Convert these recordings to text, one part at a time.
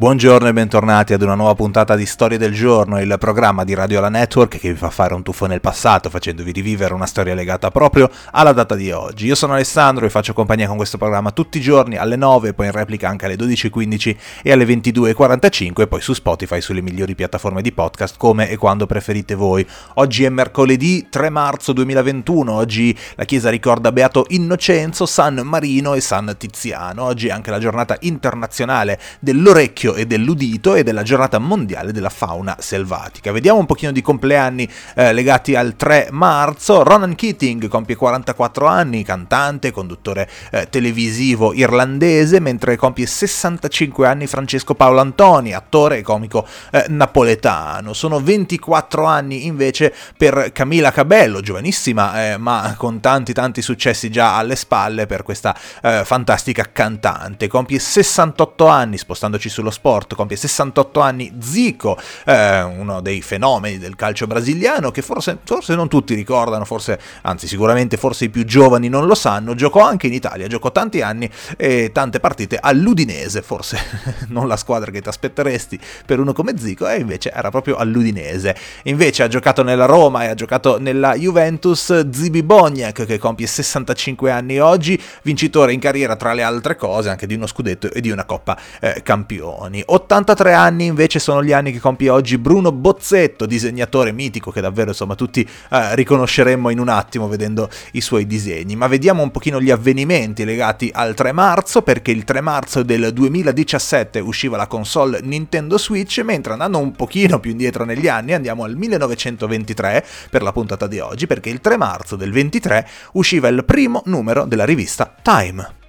Buongiorno e bentornati ad una nuova puntata di Storie del Giorno, il programma di Radio La Network che vi fa fare un tuffo nel passato facendovi rivivere una storia legata proprio alla data di oggi. Io sono Alessandro e faccio compagnia con questo programma tutti i giorni alle 9, poi in replica anche alle 12.15 e alle 22.45 e poi su Spotify sulle migliori piattaforme di podcast come e quando preferite voi. Oggi è mercoledì 3 marzo 2021, oggi la Chiesa ricorda Beato Innocenzo, San Marino e San Tiziano. Oggi è anche la giornata internazionale dell'orecchio dell'occhio e dell'udito e della giornata mondiale della fauna selvatica. Vediamo un pochino di compleanni eh, legati al 3 marzo. Ronan Keating compie 44 anni, cantante, conduttore eh, televisivo irlandese, mentre compie 65 anni Francesco Paolo Antoni, attore e comico eh, napoletano. Sono 24 anni invece per Camila Cabello, giovanissima eh, ma con tanti tanti successi già alle spalle per questa eh, fantastica cantante. Compie 68 anni, spostandoci sullo sport, compie 68 anni Zico, eh, uno dei fenomeni del calcio brasiliano che forse, forse, non tutti ricordano, forse, anzi sicuramente forse i più giovani non lo sanno, giocò anche in Italia, giocò tanti anni e tante partite all'Udinese, forse non la squadra che ti aspetteresti per uno come Zico, e invece era proprio all'Udinese. Invece ha giocato nella Roma e ha giocato nella Juventus. Zibi Boniek che compie 65 anni oggi, vincitore in carriera tra le altre cose anche di uno scudetto e di una Coppa eh, Campioni anni. 83 anni invece sono gli anni che compie oggi Bruno Bozzetto, disegnatore mitico che davvero insomma tutti eh, riconosceremmo in un attimo vedendo i suoi disegni. Ma vediamo un pochino gli avvenimenti legati al 3 marzo perché il 3 marzo del 2017 usciva la console Nintendo Switch, mentre andando un pochino più indietro negli anni andiamo al 1923 per la puntata di oggi perché il 3 marzo del 23 usciva il primo numero della rivista Time.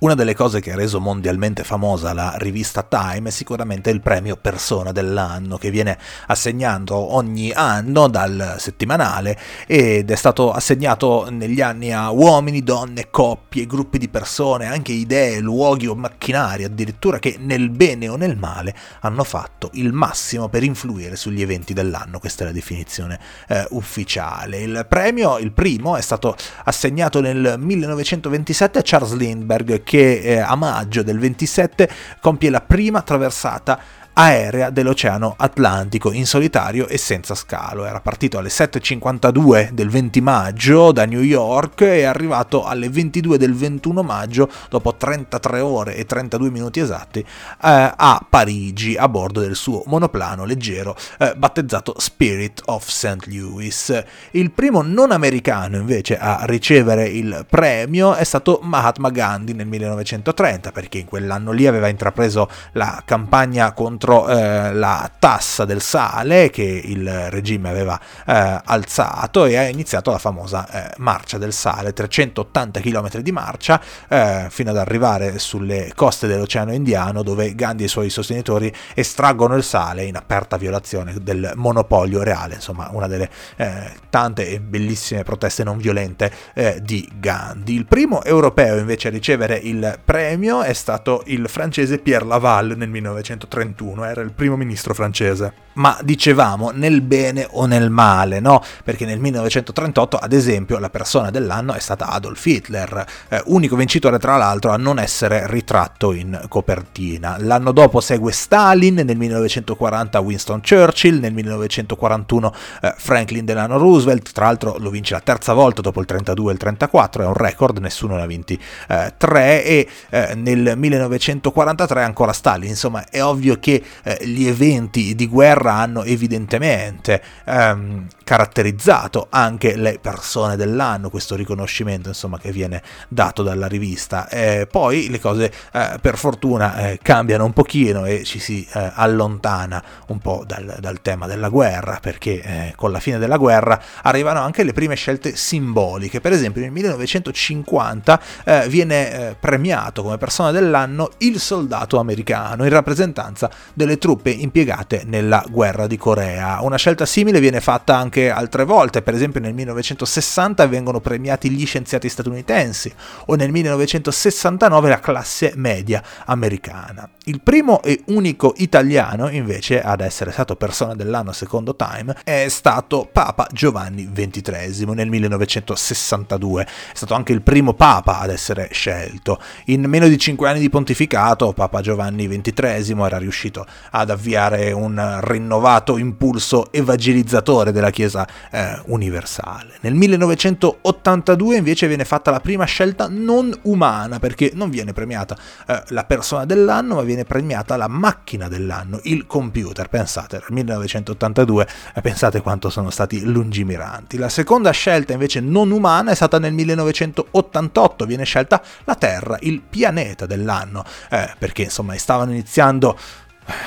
Una delle cose che ha reso mondialmente famosa la rivista Time è sicuramente il premio Persona dell'anno che viene assegnato ogni anno dal settimanale ed è stato assegnato negli anni a uomini, donne, coppie, gruppi di persone, anche idee, luoghi o macchinari addirittura che nel bene o nel male hanno fatto il massimo per influire sugli eventi dell'anno, questa è la definizione eh, ufficiale. Il premio, il primo, è stato assegnato nel 1927 a Charles Lindbergh che eh, a maggio del 27 compie la prima traversata aerea dell'Oceano Atlantico in solitario e senza scalo. Era partito alle 7.52 del 20 maggio da New York e è arrivato alle 22 del 21 maggio, dopo 33 ore e 32 minuti esatti, eh, a Parigi a bordo del suo monoplano leggero eh, battezzato Spirit of St. Louis. Il primo non americano invece a ricevere il premio è stato Mahatma Gandhi nel 1930 perché in quell'anno lì aveva intrapreso la campagna contro contro eh, la tassa del sale che il regime aveva eh, alzato e ha iniziato la famosa eh, marcia del sale, 380 km di marcia eh, fino ad arrivare sulle coste dell'Oceano Indiano dove Gandhi e i suoi sostenitori estraggono il sale in aperta violazione del monopolio reale, insomma una delle eh, tante e bellissime proteste non violente eh, di Gandhi. Il primo europeo invece a ricevere il premio è stato il francese Pierre Laval nel 1931 era il primo ministro francese ma dicevamo nel bene o nel male, no? Perché nel 1938, ad esempio, la persona dell'anno è stata Adolf Hitler, eh, unico vincitore tra l'altro a non essere ritratto in copertina. L'anno dopo segue Stalin, nel 1940 Winston Churchill, nel 1941 eh, Franklin Delano Roosevelt, tra l'altro lo vince la terza volta dopo il 32 e il 34, è un record, nessuno ne ha vinti eh, tre e eh, nel 1943 ancora Stalin, insomma è ovvio che eh, gli eventi di guerra hanno evidentemente ehm, caratterizzato anche le persone dell'anno, questo riconoscimento insomma che viene dato dalla rivista. Eh, poi le cose eh, per fortuna eh, cambiano un pochino e ci si eh, allontana un po' dal, dal, tema della guerra, perché eh, con la fine della guerra arrivano anche le prime scelte simboliche. Per esempio nel 1950 eh, viene premiato come persona dell'anno il soldato americano in rappresentanza delle truppe impiegate nella guerra di Corea. Una scelta simile viene fatta anche anche altre volte, per esempio nel 1960 vengono premiati gli scienziati statunitensi o nel 1969 la classe media americana. Il primo e unico italiano invece ad essere stato persona dell'anno secondo Time è stato Papa Giovanni XXIII nel 1962. È stato anche il primo Papa ad essere scelto. In meno di cinque anni di pontificato Papa Giovanni XXIII era riuscito ad avviare un rinnovato impulso evangelizzatore della Chiesa eh, universale. Nel 1982 invece viene fatta la prima scelta non umana perché non viene premiata eh, la persona dell'anno ma viene premiata la macchina dell'anno, il computer. Pensate, nel 1982, eh, pensate quanto sono stati lungimiranti. La seconda scelta invece non umana è stata nel 1988, viene scelta la Terra, il pianeta dell'anno, eh, perché insomma stavano iniziando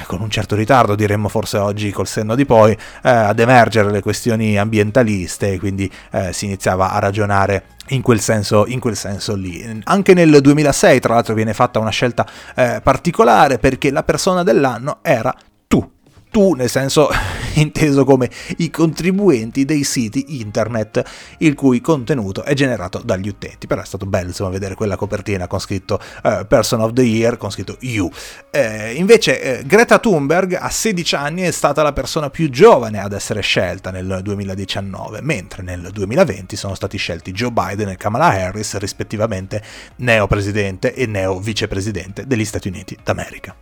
con un certo ritardo, diremmo forse oggi col senno di poi, eh, ad emergere le questioni ambientaliste quindi eh, si iniziava a ragionare in quel, senso, in quel senso lì. Anche nel 2006, tra l'altro, viene fatta una scelta eh, particolare perché la persona dell'anno era. Tu, nel senso inteso come i contribuenti dei siti internet il cui contenuto è generato dagli utenti. Però è stato bello insomma, vedere quella copertina con scritto uh, Person of the Year, con scritto You. Eh, invece eh, Greta Thunberg a 16 anni è stata la persona più giovane ad essere scelta nel 2019, mentre nel 2020 sono stati scelti Joe Biden e Kamala Harris, rispettivamente neo presidente e neo vicepresidente degli Stati Uniti d'America.